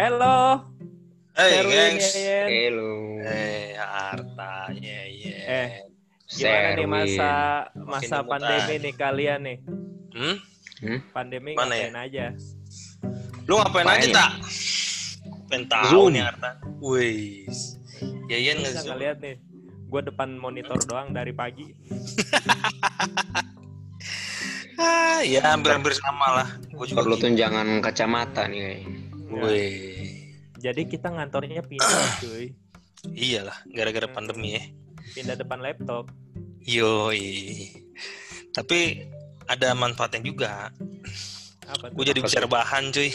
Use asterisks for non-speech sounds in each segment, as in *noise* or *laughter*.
Hello. Hey, Sherwin, gengs. Yeyen. Hello. Eh, harta, ya, ya. Eh, Gimana nih Sherwin. masa Makin masa nunggu pandemi nih kalian nih? Hmm? Hmm? Pandemi Mana ya? ngapain aja? Lu ngapain Ngapain aja, ya? tak? Zoom. nih, Harta. Wih. Yayan Bisa nge-zoom. ngeliat nih. Gue depan monitor doang dari pagi. *laughs* Ah, ya hampir-hampir sama lah. Gue juga Perlu gitu. tunjangan kacamata nih kayaknya. Ya. Wih. Jadi kita ngantornya pindah *clears throat* cuy. Iyalah, gara-gara pandemi ya. Pindah depan laptop. Yoi. Tapi ada manfaatnya juga. Apa Gue jadi bisa rebahan cuy. *laughs*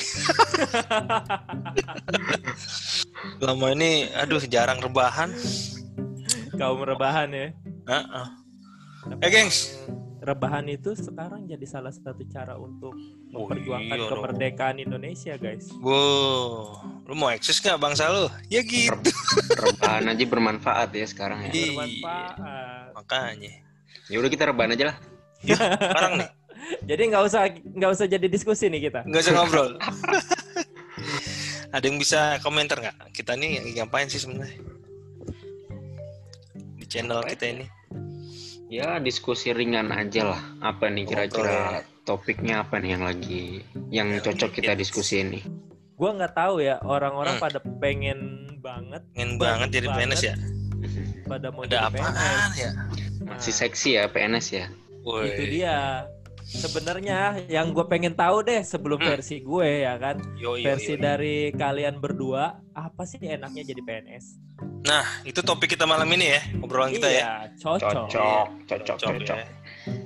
Lama ini, aduh jarang rebahan. Kaum rebahan ya. Heeh. Tapi Eh, gengs. Rebahan itu sekarang jadi salah satu cara untuk Oh, memperjuangkan dong. kemerdekaan Indonesia, guys. Wow, lu mau eksis nggak bangsa lu? Ya gitu. Rebahan aja bermanfaat ya sekarang ya. Iya. Bermanfaat. Makanya. Ya udah kita rebahan aja lah. Ya, sekarang nih, *laughs* Jadi nggak usah nggak usah jadi diskusi nih kita. nggak usah ngobrol. *laughs* Ada yang bisa komentar nggak? Kita nih yang ngapain sih sebenarnya? Di channel kita ini. Ya diskusi ringan aja lah. Apa nih kira-kira topiknya apa nih yang lagi yang cocok kita diskusi ini? Gua nggak tahu ya orang-orang Hmm. pada pengen banget Pengen Banget jadi PNS ya? pada mau Ada jadi apaan PNS. ya? Nah, Masih seksi ya PNS ya. Woi. itu dia. Sebenarnya yang gue pengen tahu deh sebelum Hmm. versi gue ya kan, Yo, yo, versi yo. dari kalian berdua apa sih enaknya jadi PNS? Nah, itu topik kita malam ini ya, obrolan kita ya. iya, cocok. Cocok, cocok, Cocok cocok. ya.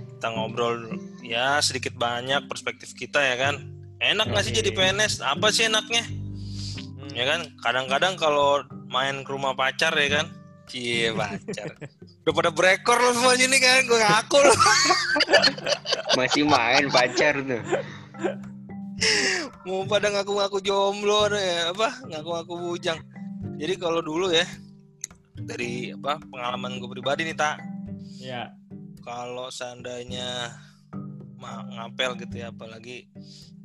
Kita ngobrol ya sedikit banyak perspektif kita ya kan. Enak nggak sih jadi PNS? Apa sih enaknya? Hmm. Ya kan, kadang-kadang kalau main ke rumah pacar ya kan, cie pacar. *laughs* Udah pada berekor loh semua ini kan, gue ngaku loh. *laughs* Masih main pacar tuh. Mau pada ngaku-ngaku jomblo ada ya, apa? Ngaku-ngaku bujang. Jadi kalau dulu ya, dari apa pengalaman gue pribadi nih tak, Ya, kalau seandainya ma- ngapel gitu ya, apalagi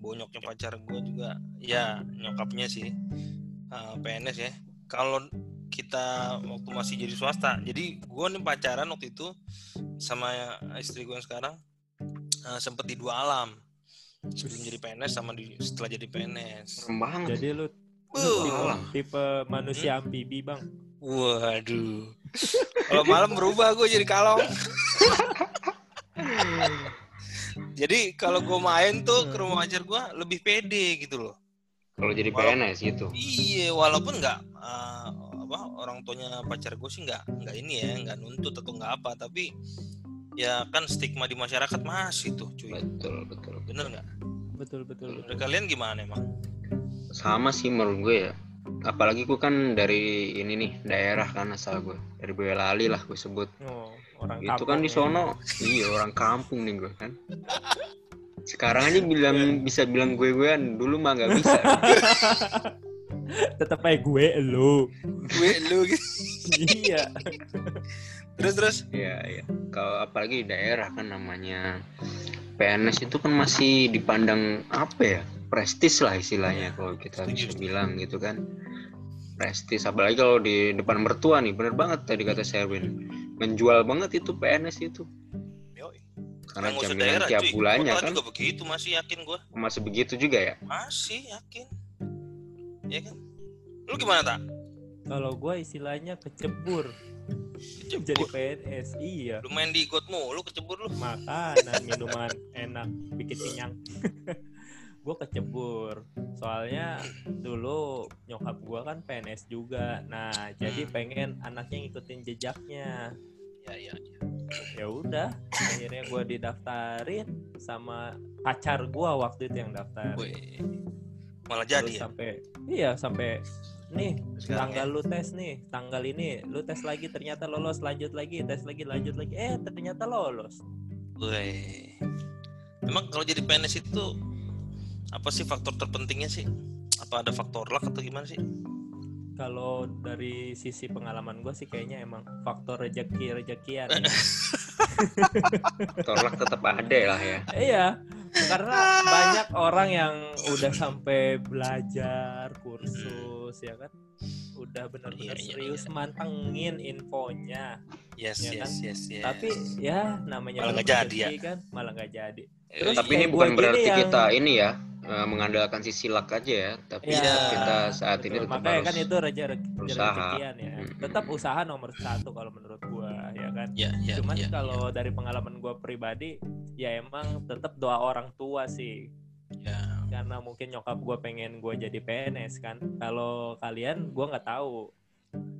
bonyoknya pacar gue juga, ya nyokapnya sih uh, PNS ya. Kalau kita waktu masih jadi swasta, jadi gue nih pacaran waktu itu sama istri gue yang sekarang uh, sempet di dua alam sebelum jadi PNS sama di setelah jadi PNS. Serem banget. jadi lu, lu Uh. tipe, tipe manusia amfibi bang. Waduh. Kalau malam berubah gue jadi kalong. *laughs* jadi kalau gue main tuh ke rumah pacar gue lebih pede gitu loh. Kalau jadi PNS gitu. Iya, walaupun nggak eh, apa orang tuanya pacar gue sih nggak nggak ini ya, nggak nuntut atau nggak apa, tapi ya kan stigma di masyarakat masih tuh, cuy. Betul, betul. Bener nggak? Betul betul. Betul. kalian gimana emang? Sama sih menurut gue ya. Apalagi gue kan dari ini nih daerah kan asal gue dari Boyolali lah gue sebut. Oh, orang itu kampung kan di ya. sono iya orang kampung nih gue kan *laughs* sekarang aja bilang bisa bilang gue guean dulu mah nggak bisa *laughs* Tetep aja gue lu. Gue lu gitu. iya. Terus terus. Iya iya kalau apalagi di daerah kan namanya PNS itu kan masih dipandang apa ya prestis lah istilahnya kalau kita bisa bilang gitu kan prestis apalagi kalau di depan mertua nih bener banget tadi kata Sherwin menjual banget itu PNS itu karena jaminan daerah, tiap cuy. bulannya Kota kan juga begitu, masih yakin gue. masih begitu juga ya Masih yakin. Ya kan? Lu gimana tak? Kalau gue istilahnya kecebur jadi Kecebur. PNS. Iya. Lu main di mulu kecebur lu. Makanan, minuman enak, bikin kenyang. *laughs* gue kecebur. Soalnya dulu nyokap gue kan PNS juga. Nah, jadi Hmm. pengen anaknya ngikutin jejaknya. Ya ya. ya. Ya udah, akhirnya gue didaftarin sama pacar gue waktu itu yang daftar. Malah jadi ya. sampai iya sampai nih Sekarang tanggal lu tes nih tanggal ini lu tes lagi ternyata lolos lanjut lagi tes lagi lanjut lagi eh ternyata lolos Wih. Emang kalau jadi PNS itu apa sih faktor terpentingnya sih? Apa ada faktor luck atau gimana sih? kalau dari sisi pengalaman gue sih kayaknya emang faktor rejeki rejekian *laughs* tolak tetap ada lah ya iya karena banyak orang yang udah sampai belajar kursus ya kan udah benar-benar Iya, iya, serius mantengin infonya. Yes Ya yes yes yes. Tapi ya namanya Malah nggak jadi ya. kan? Malah nggak jadi. Eh, terus Tapi ini bukan berarti yang- kita ini ya eh, mengandalkan sisi luck aja ya, tapi Iya, kita saat ini betul. tetap makanya harus kan itu raja berusaha. rezekian ya. Mm-mm. tetap usaha nomor satu kalau menurut gua ya kan? Ya ya cuman ya, kalau dari pengalaman gua pribadi ya emang tetap doa orang tua sih. Ya. Karena mungkin nyokap gue pengen gue jadi PNS kan kalau kalian gue nggak tahu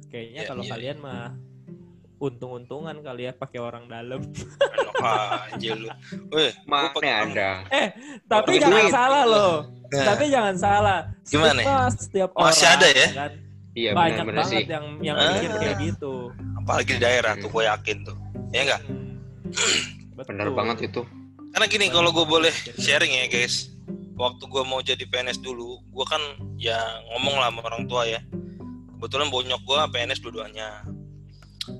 kayaknya Iya, kalau iya, kalian mah untung-untungan kali ya pakai orang dalam aja lu Weh, ada. tapi Pakai jangan duit. salah loh Nah, tapi jangan salah Gimana? Stigma setiap Masih orang ada ya? kan Iya banyak benar-benar banget sih. yang yang Ah. mikir kayak gitu apalagi di daerah tuh gue yakin tuh ya enggak Hmm. *clears throat* Benar banget itu. karena gini kalau gue boleh sharing ya guys waktu gue mau jadi PNS dulu gue kan ya ngomong lah sama orang tua ya. Kebetulan bonyok gue PNS dua-duanya.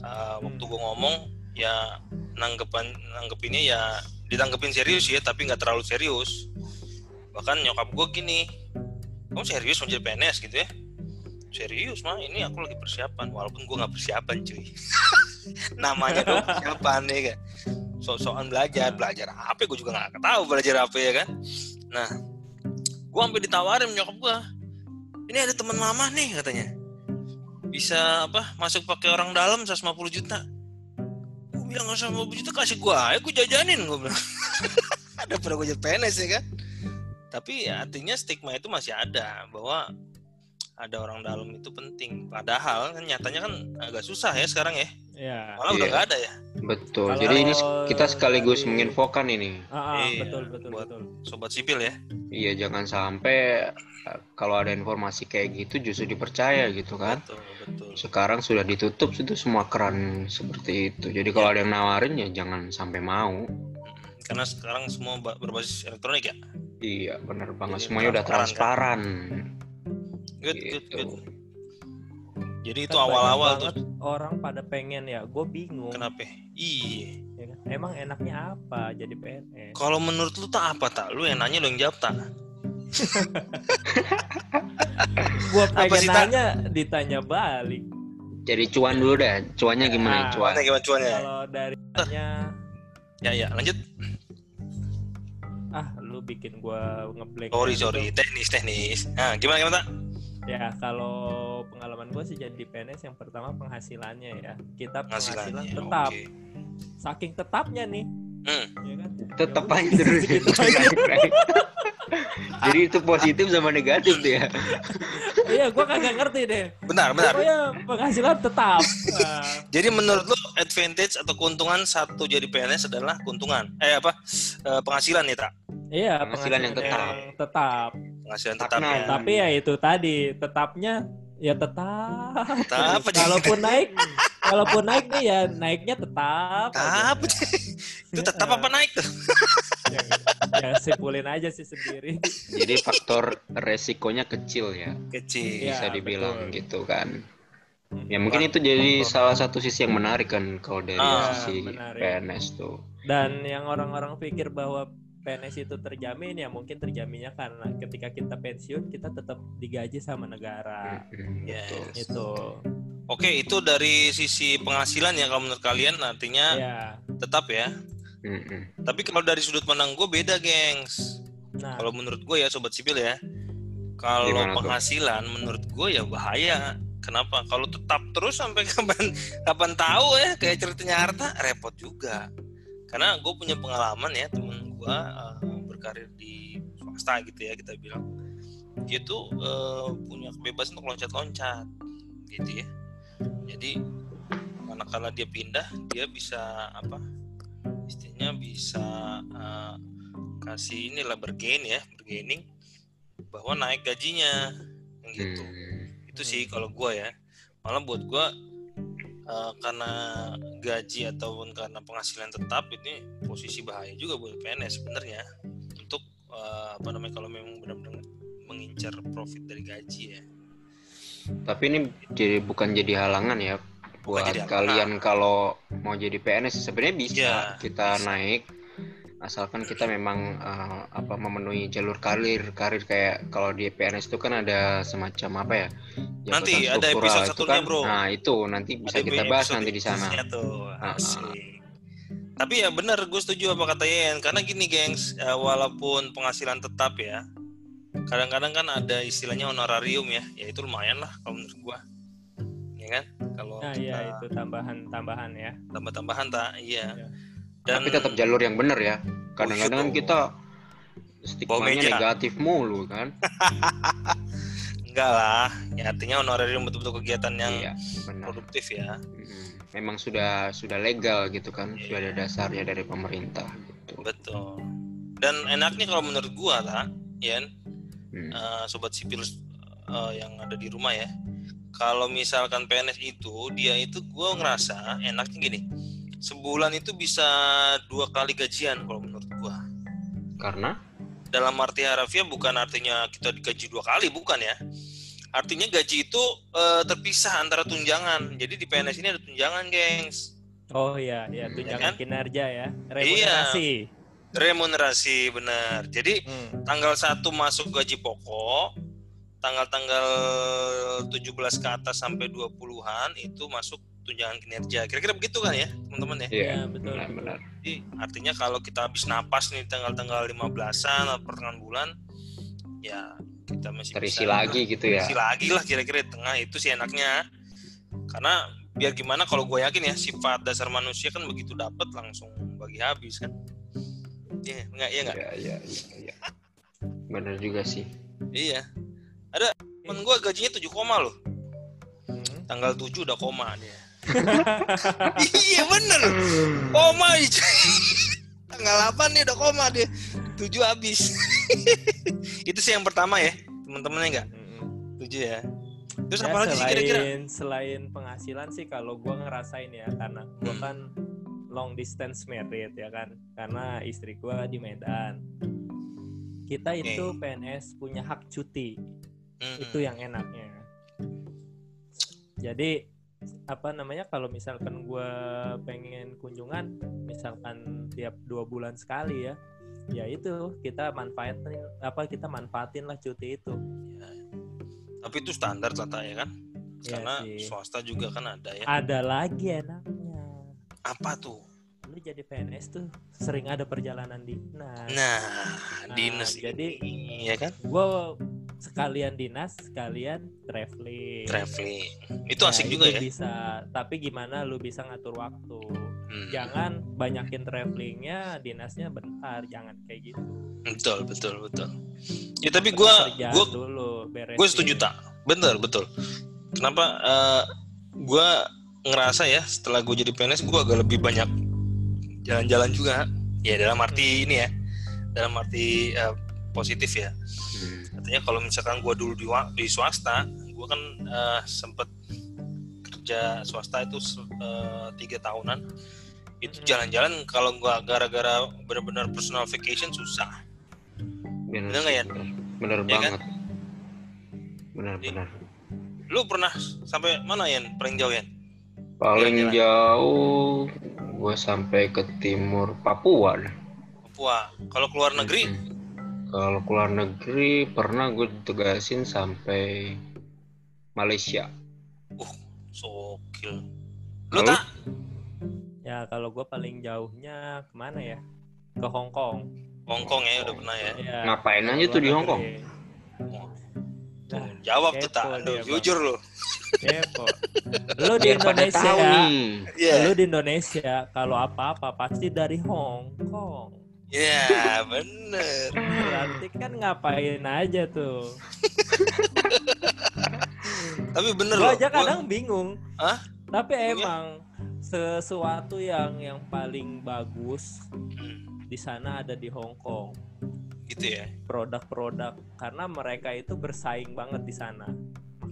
Uh, waktu gue ngomong ya nanggepan nanggepinnya ya ditanggepin serius ya tapi nggak terlalu serius. Bahkan nyokap gue gini kamu serius mau jadi PNS gitu ya. Serius mah ini aku lagi persiapan. Walaupun gue nggak persiapan cuy. *laughs* Namanya dong persiapan ya kan sok-sokan belajar belajar apa gue juga nggak tahu belajar apa ya kan? Nah gue sampai ditawarin nyokap gue ini ada teman mama nih katanya. Bisa apa masuk pakai orang dalam 150 juta. Gue bilang 150 juta kasih gue aja gue jajanin gue bilang. Ada pernah gue jadi PNS ya kan? Tapi ya, artinya stigma itu masih ada bahwa ada orang dalam itu penting padahal kan nyatanya kan agak susah ya sekarang ya ya malah udah Iya. nggak ada ya Betul. Kalau Jadi ini kita sekaligus dari- menginfokan ini. Ah, ah, Iya, betul betul buat- betul sobat sipil ya Iya, jangan sampai eh, kalau ada informasi kayak gitu justru dipercaya gitu kan. betul betul Sekarang sudah ditutup itu semua keran seperti itu. Jadi kalau ada yang nawarin ya jangan sampai mau. Karena sekarang semua ba- berbasis elektronik ya Iya, benar banget. Jadi Semuanya udah transparan, transparan. Good good Gitu. good jadi itu Kan awal-awal tuh orang pada pengen ya gue bingung kenapa iya ya kan? emang enaknya apa jadi PNS kalau menurut lu tak apa tak lu yang nanya lu yang jawab tak *laughs* gue Apa pengen sih, Tak? nanya ditanya balik Jadi cuan dulu dah. Cuannya gimana? Ah. Cuan. Cuannya gimana cuannya kalau dari tanya ya ya lanjut ah lu bikin gue ngeblank sorry sorry teknis teknis nah gimana gimana tak ya kalau pengalaman gue sih jadi PNS yang pertama penghasilannya ya. Kita penghasilan penghasilannya tetap. oke. Saking tetapnya nih. Hmm. ya kan? Tetap Ya aja terus. *laughs* *laughs* Jadi itu positif sama negatif tuh ya. iya gue kagak ngerti deh. Benar benar. Pokoknya penghasilan tetap. Nah, *laughs* jadi menurut lu advantage atau keuntungan satu jadi PNS adalah keuntungan. Eh apa? Eh, penghasilan nih tak iya Penghasilan yang penghasilan yang tetap. Penghasilan tetap ya. Tapi ya itu tadi tetapnya ya tetap. Tetap kalaupun naik *laughs* kalaupun naik nih ya naiknya tetap tetap aja. *laughs* itu tetap apa naik tuh? Ya, ya simpulin aja sih sendiri Jadi faktor resikonya kecil ya. kecil Iya, Bisa dibilang betul. gitu kan. Ya mungkin itu jadi salah satu sisi yang menarik kan kalau dari Ah, sisi menarik. PNS tuh. dan yang orang-orang pikir bahwa PNS itu terjamin ya mungkin terjaminnya karena ketika kita pensiun kita tetap digaji sama negara Yes. itu oke itu dari sisi penghasilan ya kalau menurut kalian artinya ya tetap ya Tapi kalau dari sudut pandang gue beda gengs. Nah. Kalau menurut gue ya sobat sipil ya kalau Gimana tuh? penghasilan menurut gue ya bahaya. Kenapa? Kalau tetap terus sampai *laughs* kapan kapan tahu ya kayak ceritanya harta repot juga. Karena gue punya pengalaman ya temen gue uh, berkarir di swasta gitu ya kita bilang. Dia tuh uh, punya kebebasan untuk loncat-loncat gitu ya. Jadi manakala dia pindah dia bisa apa bisa uh, kasih inilah bergain ya bergaining bahwa naik gajinya gitu. Hmm. itu sih kalau gue ya. Malah buat gue uh, karena gaji ataupun karena penghasilan tetap ini posisi bahaya juga buat PNS sebenarnya. Untuk uh, apa namanya kalau memang benar-benar mengincar profit dari gaji ya. Tapi ini jadi bukan jadi halangan ya buat jadi kalian kalau mau jadi PNS sebenarnya bisa Iya, kita bisa. naik asalkan kita memang eh, apa memenuhi jalur karir karir kayak kalau di PNS itu kan ada semacam apa ya Nanti jabatan ada episode itu satunya, kan, bro. nah itu nanti bisa Ada kita bahas nanti di sana tuh. Ah, ah. Tapi ya benar, gue setuju apa kata Yen. Karena gini, gengs, eh, walaupun penghasilan tetap ya, kadang-kadang kan ada istilahnya honorarium ya, ya itu lumayan lah kalau menurut gue, ya kan? Kalau Nah, kita iya itu tambahan-tambahan ya. tambah-tambahan tak, iya. Iya. Dan tapi tetap jalur yang benar ya kadang-kadang kan dong. kita Bawa stigmanya negatif mulu kan *laughs* enggak lah, ya artinya honorarium betul-betul kegiatan yang iya benar produktif ya. Memang sudah sudah legal gitu kan Iya. sudah ada dasarnya dari pemerintah gitu Betul. Dan enaknya kalau menurut gua lah, Yen, Hmm. eh, sobat sipil eh, yang ada di rumah ya. Kalau misalkan PNS itu dia itu gue ngerasa enaknya gini. Sebulan itu bisa dua kali gajian kalau menurut gua. karena Dalam arti harafiah bukan artinya kita digaji dua kali bukan ya. Artinya gaji itu eh, terpisah antara tunjangan. Jadi di PNS ini ada tunjangan, gengs. Oh iya, iya tunjangan kan? kinerja ya. Remunerasi. Remunerasi benar. Jadi Hmm. tanggal 1 masuk gaji pokok, tanggal-tanggal 17 ke atas sampai 20-an itu masuk tunjangan kinerja. Kira-kira begitu kan ya, teman-teman ya? Iya, Iya, betul, benar-benar. Jadi artinya kalau kita habis napas nih tanggal-tanggal 15-an atau pertengahan bulan, ya kita masih terisi bisa lagi gitu ya terisi lagi lah kira-kira di tengah itu sih enaknya. Karena biar gimana kalau gue yakin ya sifat dasar manusia kan begitu dapat langsung bagi habis kan. Iya, enggak iya enggak? Iya, iya, iya, iya. Benar juga sih. Iya. Ada temen gue gajinya 7 koma loh. Hmm. Tanggal 7 udah koma dia. *laughs* iya bener. Koma. *laughs* Tanggal 8 nih udah koma dia. 7 habis. *laughs* Itu sih yang pertama ya. Teman-temannya enggak? Hmm. 7 ya. Terus Ya, apa lagi sih kira-kira? selain penghasilan sih kalau gua ngerasain ya karena gua Hmm. kan long distance married ya kan karena istri gua di Medan kita itu PNS punya hak cuti Hmm. itu yang enaknya jadi apa namanya kalau misalkan gua pengen kunjungan misalkan tiap dua bulan sekali ya ya itu kita manfaatin apa kita manfaatin lah cuti itu Tapi itu standar tata ya kan? Iya Karena sih. swasta juga kan ada ya. ada lagi enaknya Apa tuh? lu jadi PNS tuh sering ada perjalanan dinas. Nah, Nah, dinas jadi- ini, ya kan? Gue sekalian dinas, sekalian traveling. Traveling. Itu Nah, asik juga itu ya. Bisa, tapi gimana lu bisa ngatur waktu? Hmm. Jangan banyakin travelingnya, dinasnya bentar, jangan kayak gitu. Betul, betul, betul. Ya tapi dulu beresin. gue setuju tak bener betul kenapa eh, gue ngerasa ya setelah gue jadi PNS gue agak lebih banyak jalan-jalan juga ya dalam arti ini ya dalam arti eh, positif ya Hmm. artinya kalau misalkan gue dulu di, di swasta gue kan eh, sempet kerja swasta itu eh, tiga tahunan itu Mhm. jalan-jalan kalau gue gara-gara benar-benar personal vacation susah Benar, Bener nggak, Yan? benar. Benar Iya kan? banget. Benar-benar. lu pernah sampai mana ya paling jauh ya Paling Jalan-jalan. jauh gue sampai ke timur Papua. Papua kalau keluar negeri Hmm. Kalau keluar negeri pernah gue ditugasin sampai Malaysia. Sokil. Lalu? Lu tak? Ya kalau gue paling jauhnya ke mana ya? Ke Hong Kong. Hongkong ya udah pernah ya. Ya, Ngapain aja tuh di Hong Kong? Tuh, Nah, jawab tuh tak. jujur lu. Kepo. *laughs* Lu di Indonesia, tahu nih. Iya. lu di Indonesia kalau apa-apa pasti dari Hong Kong. Iya, bener. Berarti kan ngapain aja tuh. Tapi bener Gua loh. aja gua- kadang bingung. Hah? Tapi Bingungnya? emang sesuatu yang yang paling bagus Hmm, di sana ada di Hong Kong. gitu ya. Produk-produk karena mereka itu bersaing banget di sana.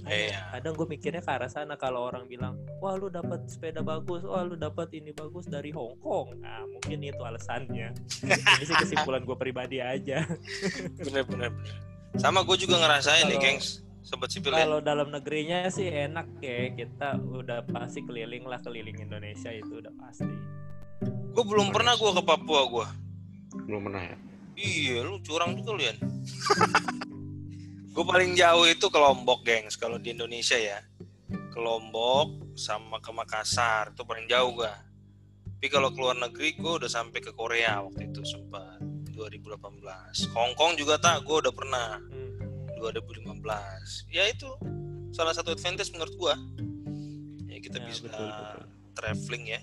Makanya Iya. kadang gue mikirnya ke arah sana kalau orang bilang, "Wah, lu dapat sepeda bagus, wah lu dapat ini bagus dari Hong Kong." Nah, mungkin itu alasannya. ini sih kesimpulan gue pribadi aja. Bener bener bener. Sama gue juga ngerasain nih, gengs. Sobat sipil ya. Kalau dalam negerinya sih enak ya kita udah pasti keliling lah keliling Indonesia itu udah pasti. Gue belum pernah gue ke Papua gue. Belum pernah ya? Iya, lu curang juga lu ya. *laughs* gue paling jauh itu ke Lombok, gengs. Kalau di Indonesia ya, ke Lombok sama ke Makassar itu paling jauh gua. Tapi kalau ke luar negeri gue udah sampai ke Korea waktu itu sempat 2018. Hong Kong juga tak, gue udah pernah Hmm. 2015. Ya itu salah satu advantage menurut gua. Ya kita Ya, bisa betul, betul. traveling ya.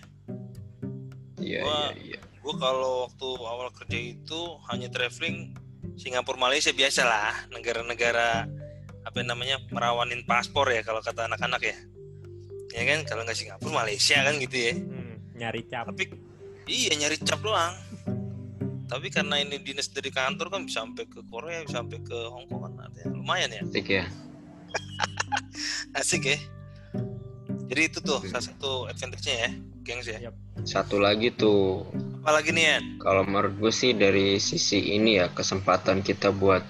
Iya, iya, iya. Gue kalau waktu awal kerja itu hanya traveling Singapura Malaysia biasa lah negara-negara apa namanya merawanin paspor ya kalau kata anak-anak ya. Ya kan kalau nggak Singapura Malaysia kan gitu ya. Hmm, nyari cap. tapi iya nyari cap doang. Tapi karena ini dinas dari kantor kan bisa sampai ke Korea bisa sampai ke Hong Kong kan artinya lumayan ya. Asik ya. *laughs* asik ya. Jadi itu tuh salah satu advantage-nya ya gengs ya. Satu lagi tuh, apalagi nih Yan kalau menurut gue sih dari sisi ini ya kesempatan kita buat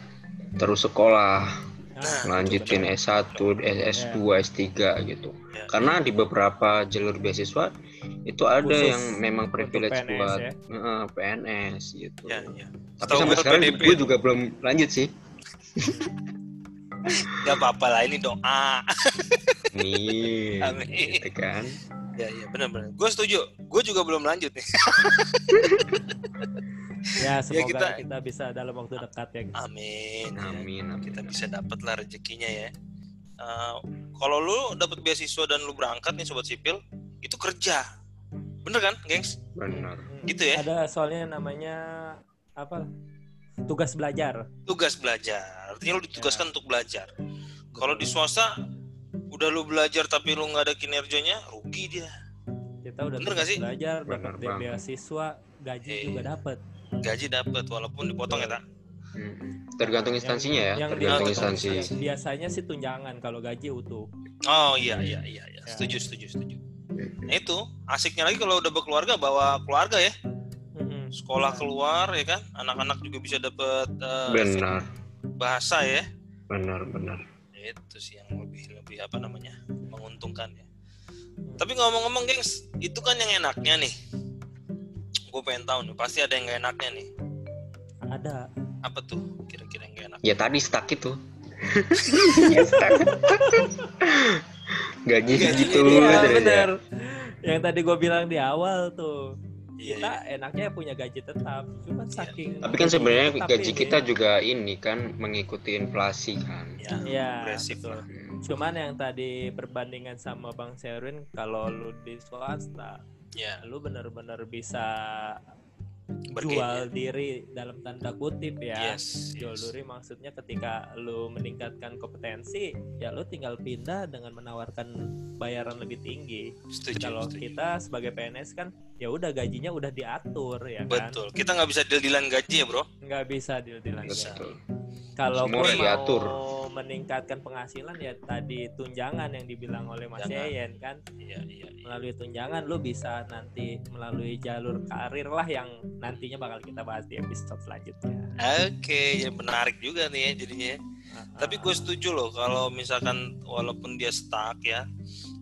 terus sekolah, Nah, lanjutin S1, S2, S3 gitu. Ya. Karena di beberapa jalur beasiswa itu ada Khusus yang memang privilege PNS buat ya. eh, PNS gitu. ya ya Tapi sampai gue sekarang LPDP. gue juga belum lanjut sih. nggak apa-apa lah ini doa Nih, Amin. gitu kan. Ya ya benar-benar gue setuju gue juga belum lanjut nih *laughs* Ya semoga kita- kita... bisa dalam waktu dekat ya. guys. amin ya. Amin, amin. kita bisa dapat lah rezekinya ya Eh, kalau lu dapat beasiswa dan lu berangkat nih sobat sipil itu kerja bener kan gengs Benar. Hmm, Gitu ya? Ada soalnya namanya apa? Tugas belajar. tugas belajar artinya lu ditugaskan untuk belajar kalau di swasta udah lu belajar tapi lu nggak ada kinerjanya rugi dia Kita udah Bener nggak tugas sih? belajar, dapat beasiswa, gaji Iya. juga dapat. gaji dapat walaupun dipotong ya tak Mm-mm. Tergantung instansinya ya, Yang tergantung di- instansi. Biasanya sih tunjangan kalau gaji utuh. oh iya iya iya iya Ya. setuju setuju setuju nah itu asiknya lagi kalau udah berkeluarga bawa keluarga ya sekolah keluar ya kan anak-anak juga bisa dapat eh, Benar, bahasa ya benar, benar. Itu sih yang lebih lebih apa namanya menguntungkan ya tapi ngomong-ngomong gengs itu kan yang enaknya nih gue pengen tahu nih pasti ada yang gak enaknya nih Ada. apa tuh kira-kira yang gak enak Ya tadi stuck itu. *laughs* stuck. Gaji gitu Iya aja. bener. Yang tadi gue bilang di awal tuh. Iya, kita iya. enaknya punya gaji tetap. Cuman Iya. saking Tapi kan sebenarnya gaji ini- kita juga ini kan mengikuti inflasi kan. ya betul. Hmm. Cuman yang tadi perbandingan sama Bang Sherwin kalau lu di swasta, ya lu bener-bener bisa jual diri dalam tanda kutip ya. yes, Jual yes. diri maksudnya ketika lu meningkatkan kompetensi, ya lu tinggal pindah dengan menawarkan bayaran lebih tinggi. setuju, Kalau setuju. kita sebagai PNS kan, ya udah gajinya udah diatur ya kan. betul kita nggak bisa deal-dealan gaji ya bro Nggak bisa deal-dealan Bisa. Betul. Kalau Semua diatur. Meningkatkan penghasilan ya tadi tunjangan yang dibilang oleh Mas. Yeyen kan iya iya iya. melalui tunjangan lu bisa nanti melalui jalur karir lah yang nantinya bakal kita bahas di episode selanjutnya. oke ya menarik juga nih ya jadinya ya. tapi gue setuju loh kalau misalkan walaupun dia stuck ya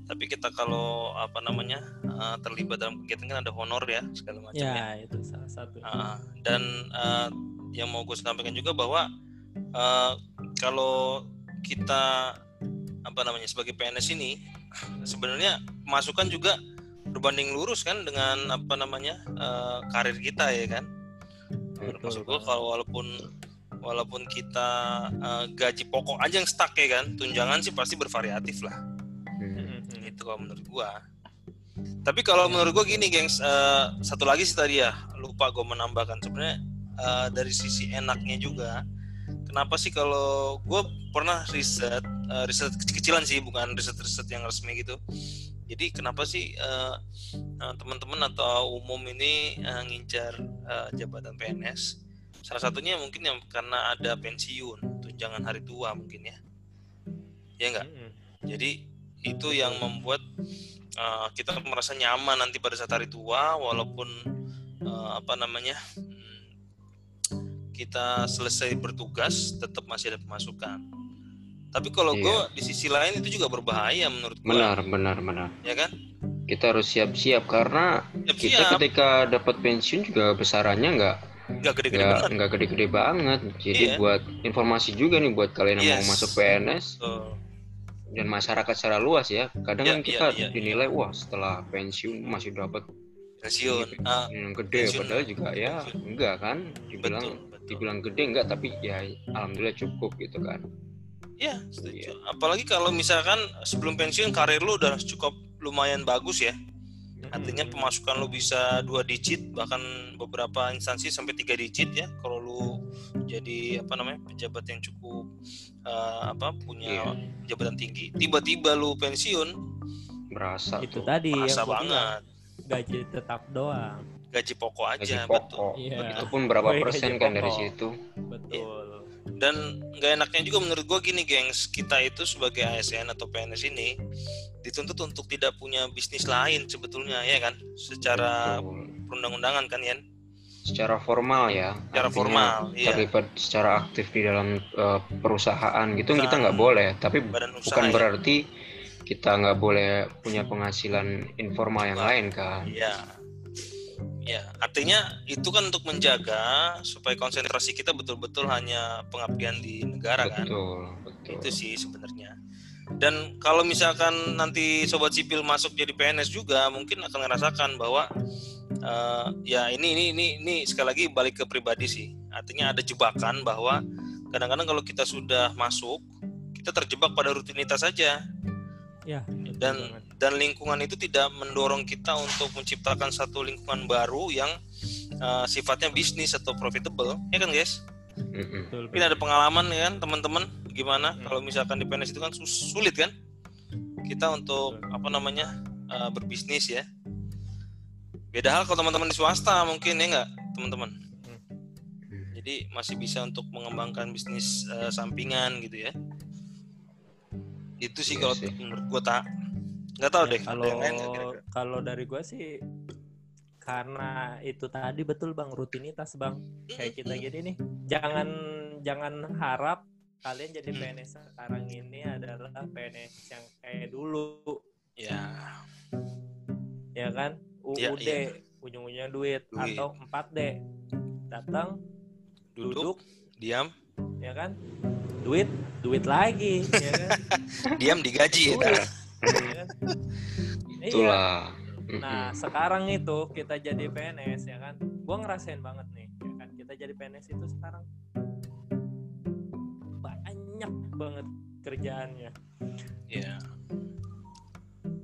tapi kita kalau apa namanya eh, terlibat dalam kegiatan kan ada honor ya segala macam ya, ya itu salah satu. Ah, dan eh, yang mau gue sampaikan juga bahwa eh, kalau kita apa namanya sebagai PNS ini sebenarnya masukan juga berbanding lurus kan dengan apa namanya eh, karir kita ya kan? Maksud gue kalau walaupun walaupun kita eh, gaji pokok aja yang stuck ya kan? Tunjangan sih pasti bervariatif lah. Hmm. Itu kalau menurut gua. Tapi kalau menurut gua gini gengs eh, satu lagi sih tadi ya lupa gua menambahkan. Sebenarnya eh, dari sisi enaknya juga kenapa sih kalau gua pernah riset eh, riset kecil-kecilan sih bukan riset-riset yang resmi gitu. Jadi kenapa sih eh, eh, teman-teman atau umum ini eh, ngincar eh, jabatan PNS salah satunya mungkin yang karena ada pensiun tunjangan hari tua mungkin ya. Ya enggak jadi itu yang membuat uh, kita merasa nyaman nanti pada saat hari tua walaupun uh, apa namanya kita selesai bertugas tetap masih ada pemasukan. Tapi kalau Iya. gue di sisi lain itu juga berbahaya menurut gue. Benar, benar, benar. Ya kan? Kita harus siap-siap karena kita Siap-siap. ketika dapat pensiun juga besarannya nggak nggak gede-gede nggak banget nggak gede-gede banget. Jadi Iya. buat informasi juga nih buat kalian yang Yes. mau masuk PNS Tuh. dan masyarakat secara luas ya. Kadang kan iya, kita iya, dinilai wah setelah pensiun masih dapat pensiun ah, yang gede pensiun. padahal juga ya Pensiun. enggak kan dibilang betul dibilang gede enggak tapi ya alhamdulillah cukup gitu kan. Ya setuju. Apalagi kalau misalkan sebelum pensiun karir lu udah cukup lumayan bagus ya. Artinya pemasukan lu bisa dua digit bahkan beberapa instansi sampai tiga digit ya. Kalau lu jadi apa namanya pejabat yang cukup eh, apa punya Iya. jabatan tinggi tiba-tiba lu pensiun berasa itu tuh. tadi yang gua bilang, banget. Gaji tetap doang gaji pokok gaji aja betul pokok Iya. itu pun berapa iya, persen gaji kan dari situ betul dan nggak enaknya juga menurut gua gini gengs kita itu sebagai ASN atau PNS ini dituntut untuk tidak punya bisnis lain sebetulnya ya kan secara Betul. perundang-undangan kan Yan secara formal ya Secara artinya formal, iya. terlibat secara aktif di dalam eh, perusahaan gitu kita Perusahaan. nggak boleh tapi badan usaha bukan ya. berarti kita nggak boleh punya penghasilan informal yang Wah. lain kan Iya. Ya, artinya itu kan untuk menjaga supaya konsentrasi kita betul-betul hanya pengabdian di negara kan. betul betul Itu sih sebenarnya. Dan kalau misalkan nanti sobat sipil masuk jadi PNS juga mungkin akan merasakan bahwa eh, ya ini ini ini ini sekali lagi balik ke pribadi sih. Artinya ada jebakan bahwa kadang-kadang kalau kita sudah masuk kita terjebak pada rutinitas saja ya dan banget. dan lingkungan itu tidak mendorong kita untuk menciptakan satu lingkungan baru yang uh, sifatnya bisnis atau profitable. Ya kan guys? Mungkin ada pengalaman ya kan teman-teman? Gimana Hmm. kalau misalkan di PNS itu kan sus- sulit kan? Kita untuk Betul. apa namanya uh, berbisnis ya. Beda hal kalau teman-teman di swasta mungkin ya nggak teman-teman? Hmm. jadi masih bisa untuk mengembangkan bisnis uh, sampingan gitu ya. Itu sih Iya kalau menurut gua tak nggak tahu Ya, deh kalau kalau dari gue sih karena itu tadi betul bang rutinitas bang. Kayak kita gini nih jangan jangan harap kalian jadi. PNS sekarang ini adalah PNS yang kayak dulu. Ya. Ya kan? UUD iya. ujung-ujungnya duit, Duit. atau 4D datang duduk, duduk. diam. Ya kan? Duit duit lagi ya kan? *laughs* Diam digaji ya duit. ya iya itulah Mm-mm. Nah, sekarang itu kita jadi PNS ya kan. Gua ngerasain banget nih, ya kan. Kita jadi PNS itu sekarang banyak banget kerjaannya. ya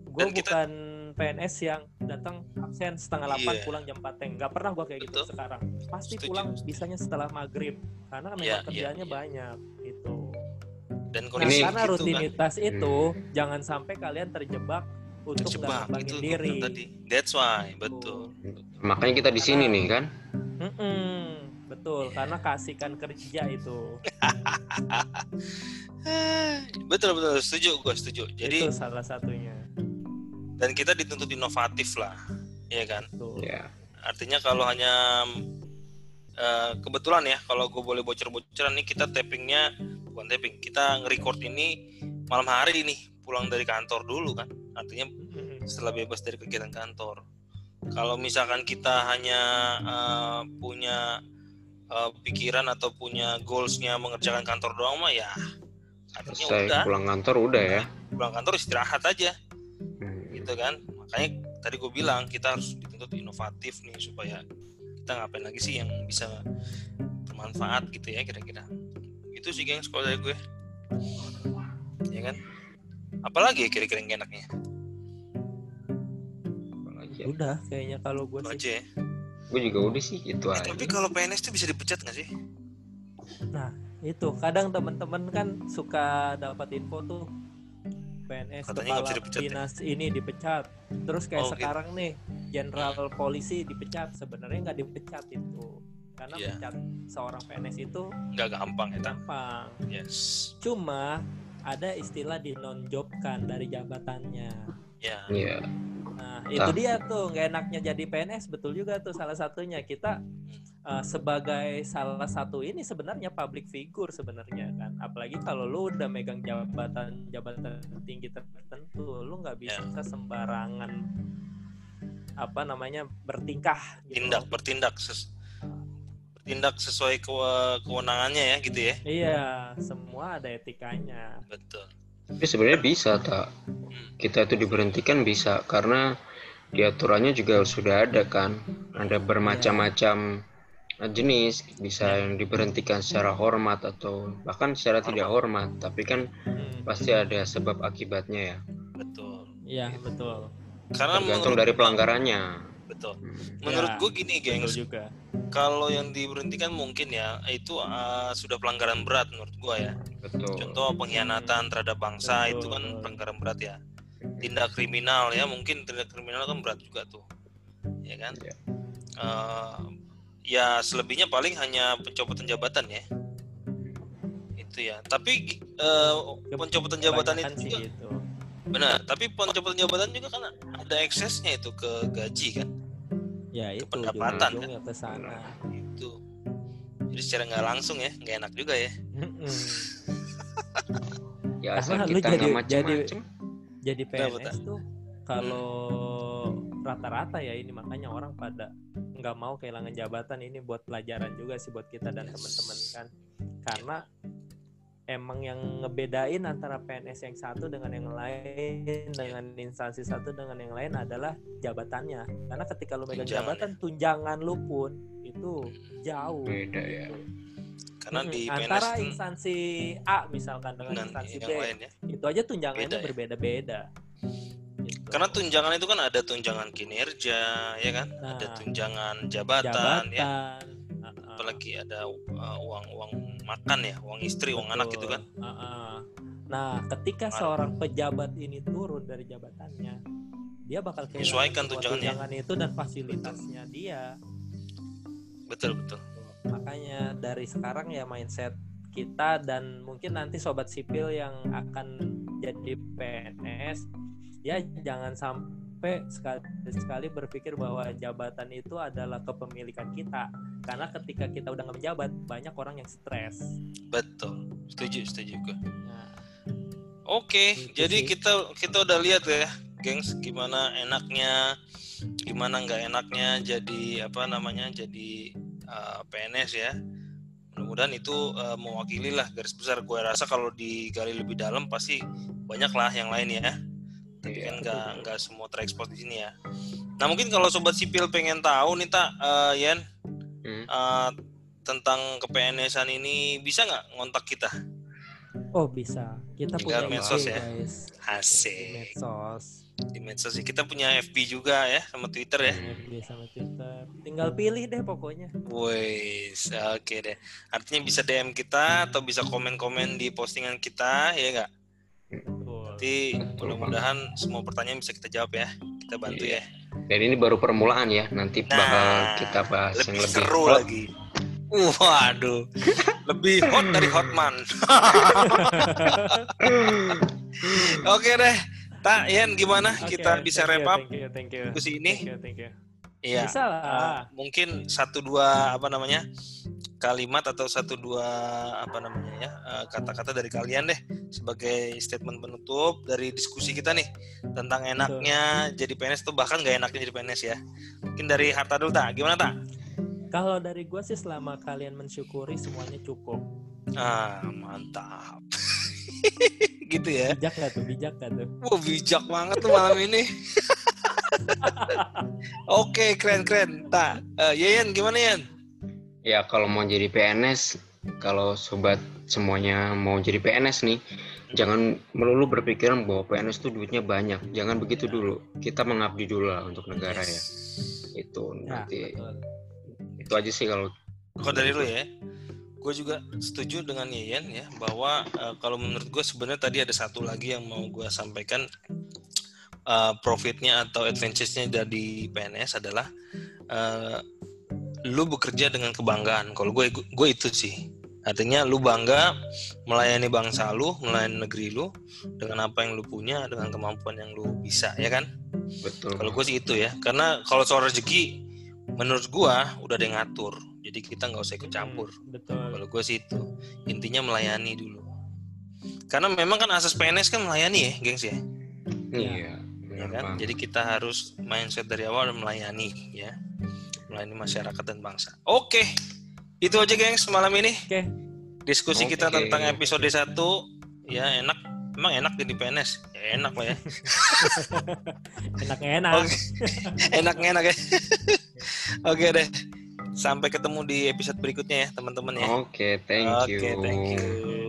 Gue Dan kita- bukan PNS yang datang absen setengah delapan Iya. pulang jam 4 teng. Gak pernah gua kayak gitu Betul. sekarang. Pasti Setuju, pulang bisanya setelah maghrib karena memang Iya, iya, kerjaannya iya. banyak dan Nah, kondisi karena gitu kan. rutinitas itu jangan sampai kalian terjebak untuk terjebak ngembangin itu diri. tadi. That's why betul makanya kita di sini nih kan? Mm-mm, betul, karena kasihkan kerja itu. *laughs* betul betul setuju gue setuju. Jadi itu salah satunya. dan kita dituntut inovatif lah ya kan? Ya artinya kalau hanya eh, kebetulan ya kalau gue boleh bocor-bocoran nih kita tappingnya bukan tapping kita nge-record ini malam hari nih pulang dari kantor dulu kan artinya Mm-mm. setelah bebas dari kegiatan kantor. Kalau misalkan kita hanya eh, punya eh, pikiran atau punya goalsnya mengerjakan kantor doang mah ya artinya selesai udah pulang kantor udah ya pulang kantor istirahat aja Hmm. gitu kan makanya tadi gue bilang kita harus dituntut inovatif nih supaya kita ngapain lagi sih yang bisa bermanfaat gitu ya kira-kira itu sih geng sekolah dari gue ya kan apalagi ya kira-kira yang enaknya Apalagi ya. Udah, kayaknya kalau gue sih. ya gue juga udah sih itu Eh, aja tapi kalau PNS tuh bisa dipecat nggak sih Itu kadang teman-teman kan suka dapat info tuh PNS Katanya kepala bisa dipecat ya? dinas ini dipecat. Terus kayak Oh, gitu. sekarang nih jenderal polisi dipecat. Sebenarnya nggak dipecat itu. Karena Iya. pecat seorang PNS itu nggak gampang ya gampang. yes Cuma ada istilah dinonjobkan dari jabatannya. ya Iya. Nah, itu dia tuh nggak enaknya jadi PNS betul juga tuh salah satunya kita uh, sebagai salah satu ini sebenarnya public figure sebenarnya kan. Apalagi kalau lu udah megang jabatan jabatan tinggi tertentu, lu nggak bisa sembarangan apa namanya bertingkah gitu. tindak bertindak ses- bertindak sesuai kewe- kewenangannya ya gitu ya? Iya, semua ada etikanya. betul. Tapi sebenarnya bisa tak kita itu diberhentikan bisa karena di aturannya juga sudah ada kan. Ada bermacam-macam jenis. Bisa yang diberhentikan secara hormat atau bahkan secara tidak hormat. Tapi kan Hmm, pasti ada sebab akibatnya ya. Betul. Iya, betul. karena tergantung dari pelanggarannya betul Hmm. menurut Ya, gue gini gengs juga. kalau yang diberhentikan mungkin ya itu uh, sudah pelanggaran berat menurut gue ya betul contoh pengkhianatan terhadap bangsa Betul. itu kan pelanggaran berat ya tindak kriminal ya mungkin tindak kriminal kan berat juga tuh ya kan Iya. Eh, ya selebihnya paling hanya pencopotan jabatan ya itu ya tapi eh, pencopotan jabatan itu sih juga gitu. Benar tapi pencopotan jabatan juga kan ada eksesnya itu ke gaji kan Ya itu pendapatan, kan? ujung-ujungnya ke sana. itu jadi secara nggak langsung ya nggak enak juga ya ya asal kita jadi- nggak macam-macam jadi- Jadi Betul, PNS tuh kalau rata-rata ya ini makanya orang pada nggak mau kehilangan jabatan ini buat pelajaran juga sih buat kita dan Yes. teman-teman kan. Karena emang yang ngebedain antara PNS yang satu dengan yang lain dengan instansi satu dengan yang lain adalah jabatannya. Karena ketika lu megang Tunjangan jabatan tunjangan lu pun itu jauh. beda ya karena Mm-mm. di antara PNS instansi A misalkan dengan dengan instansi B yang lain ya itu aja tunjangannya Beda ya? berbeda-beda. Gitu. karena tunjangan itu kan ada tunjangan kinerja ya kan Nah. ada tunjangan jabatan, jabatan, ya apalagi ada uh, uang uang makan ya uang istri uang anak gitu kan Betul. Nah, ketika Ada. seorang pejabat ini turun dari jabatannya, dia bakal Menyesuaikan tunjangannya. tunjangan itu dan fasilitasnya dia. betul betul Makanya dari sekarang ya mindset kita dan mungkin nanti sobat sipil yang akan jadi PNS ya jangan sampai sekali-sekali berpikir bahwa jabatan itu adalah kepemilikan kita. Karena ketika kita udah nggak menjabat banyak orang yang stres. Betul. Setuju setuju gue nah, oke Gitu jadi sih. kita kita udah lihat ya gengs gimana enaknya gimana nggak enaknya jadi apa namanya jadi uh, PNS ya. Mudah-mudahan itu uh, mewakili lah garis besar. Gue rasa kalau digali lebih dalam pasti banyak lah yang lain ya tapi Iya, kan nggak nggak semua terekspos di sini ya. Nah mungkin kalau sobat sipil pengen tahu nih tak uh, Yan Hmm. uh, tentang ke-PNS-an ini bisa nggak ngontak kita? Oh bisa. Kita Tinggal punya medsos ya. guys. Di medsos di medsos sih. kita punya FB juga ya sama Twitter ya. FB sama Twitter. Tinggal pilih deh pokoknya. Wes, oke deh. Artinya bisa DM kita atau bisa komen-komen di postingan kita, ya nggak? Nanti mudah-mudahan semua pertanyaan bisa kita jawab ya. Kita bantu Iya. ya. dan ini baru permulaan ya nanti Nah, bakal kita bahas yang Lebih lebih seru hot. lagi. Waduh, lebih hot dari Hotman. *laughs* oke deh, Tak Yan gimana Oke, kita bisa wrap up thank you, thank you. diskusi ini? Thank you, thank you. Iya. Bisa lah. Uh, mungkin satu dua apa namanya kalimat atau satu dua apa namanya ya uh, kata-kata dari kalian deh sebagai statement penutup dari diskusi kita nih tentang enaknya jadi PNS tuh bahkan nggak enaknya jadi PNS ya. Mungkin dari Harta dulu tak gimana tak Kalau dari gue sih selama kalian mensyukuri semuanya cukup. ah mantap. *laughs* Gitu ya. Bijak gak tuh? Bijak gak tuh? Wah bijak banget tuh malam ini. *laughs* Oke keren keren. Tak uh, Yayan gimana Yan ya kalau mau jadi PNS kalau sobat semuanya mau jadi PNS nih jangan melulu berpikiran bahwa PNS tuh duitnya banyak. Jangan begitu dulu. Kita mengabdi dulu lah untuk negara ya. Itu Ya, nanti betul. itu aja sih kalau Kalau dari lu ya, gue juga setuju dengan Yeyen ya bahwa eh, kalau menurut gue sebenarnya tadi ada satu lagi yang mau gue sampaikan eh, profitnya atau advantage-nya dari PNS adalah eh, lu bekerja dengan kebanggaan. Kalau gue gue itu sih artinya lu bangga melayani bangsa lu, melayani negeri lu dengan apa yang lu punya, dengan kemampuan yang lu bisa, ya kan? betul Kalau gue sih itu ya, karena kalau soal rezeki, menurut gue udah ada yang ngatur, jadi kita nggak usah ikut campur. Hmm, betul. Kalau gue sih itu, intinya melayani dulu. Karena memang kan asas PNS kan melayani ya, gengs ya, iya ya benar kan. Jadi kita harus mindset dari awal melayani ya, melayani masyarakat dan bangsa. Oke, Itu aja gengs malam ini. Oke. Diskusi kita Oke. tentang episode 1 ya enak. Emang enak jadi PNS? Ya, enak lah ya. *laughs* Enak-enak. Oke. *laughs* Enak-enak ya. *laughs* Oke deh. Sampai ketemu di episode berikutnya ya, teman-teman ya. Oke, thank you. Oke, thank you.